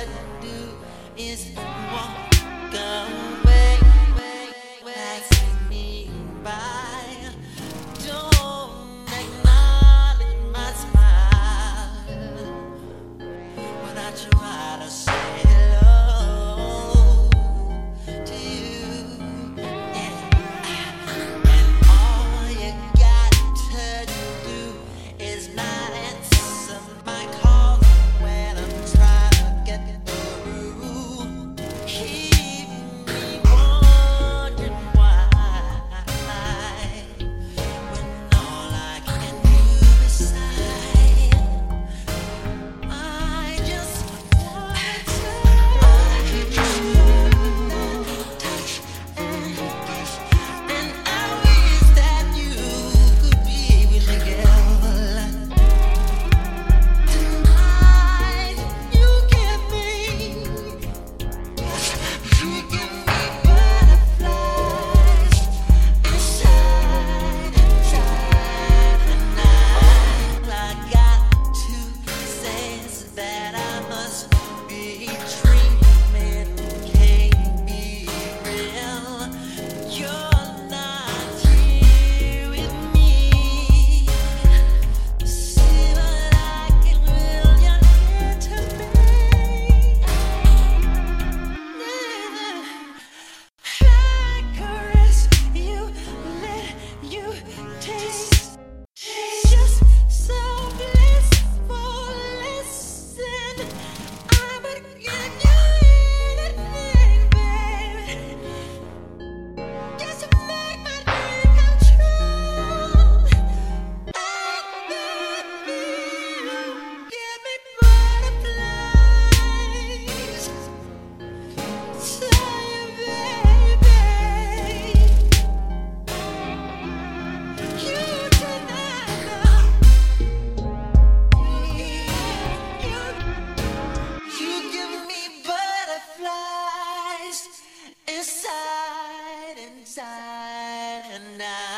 I do is walk away. Pass me by. Don't acknowledge my smile when I try to say hello to you. And all you got to do is not. He inside and I